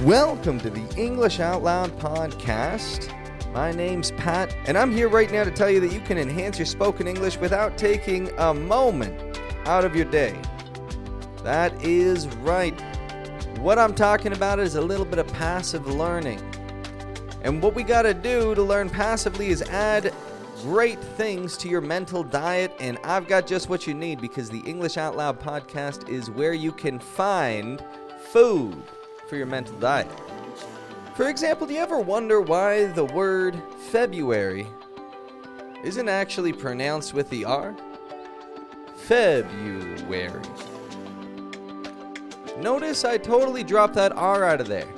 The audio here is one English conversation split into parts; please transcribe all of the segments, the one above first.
Welcome to the English Out Loud podcast. My name's Pat, and I'm here right now to tell you that you can enhance your spoken English without taking a moment out of your day. That is right. What I'm talking about is a little bit of passive learning. And what we got to do to learn passively is add great things to your mental diet, and I've got just what you need because the English Out Loud podcast is where you can find food for your mental diet. For example, do you ever wonder why the word February isn't actually pronounced with the R? February. Notice I totally dropped that R out of there.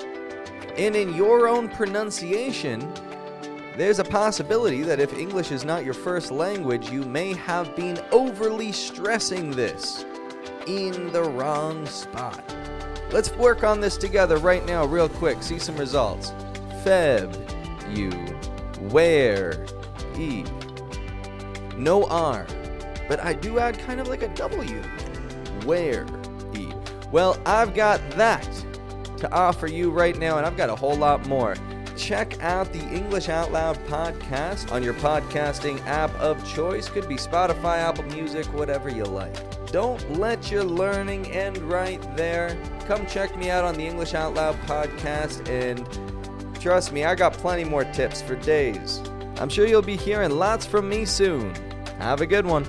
And in your own pronunciation, there's a possibility that if English is not your first language, you may have been overly stressing this in the wrong spot. Let's work on this together right now, real quick. See some results. Feb, you, where, e. No R, but I do add kind of like a W. Where, e. Well, I've got that to offer you right now, and I've got a whole lot more check out the English Out Loud podcast on your podcasting app of choice. Could be Spotify, Apple Music, whatever you like. Don't let your learning end right there. Come check me out on the English Out Loud podcast, and trust me, I got plenty more tips for days. I'm sure you'll be hearing lots from me soon. Have a good one.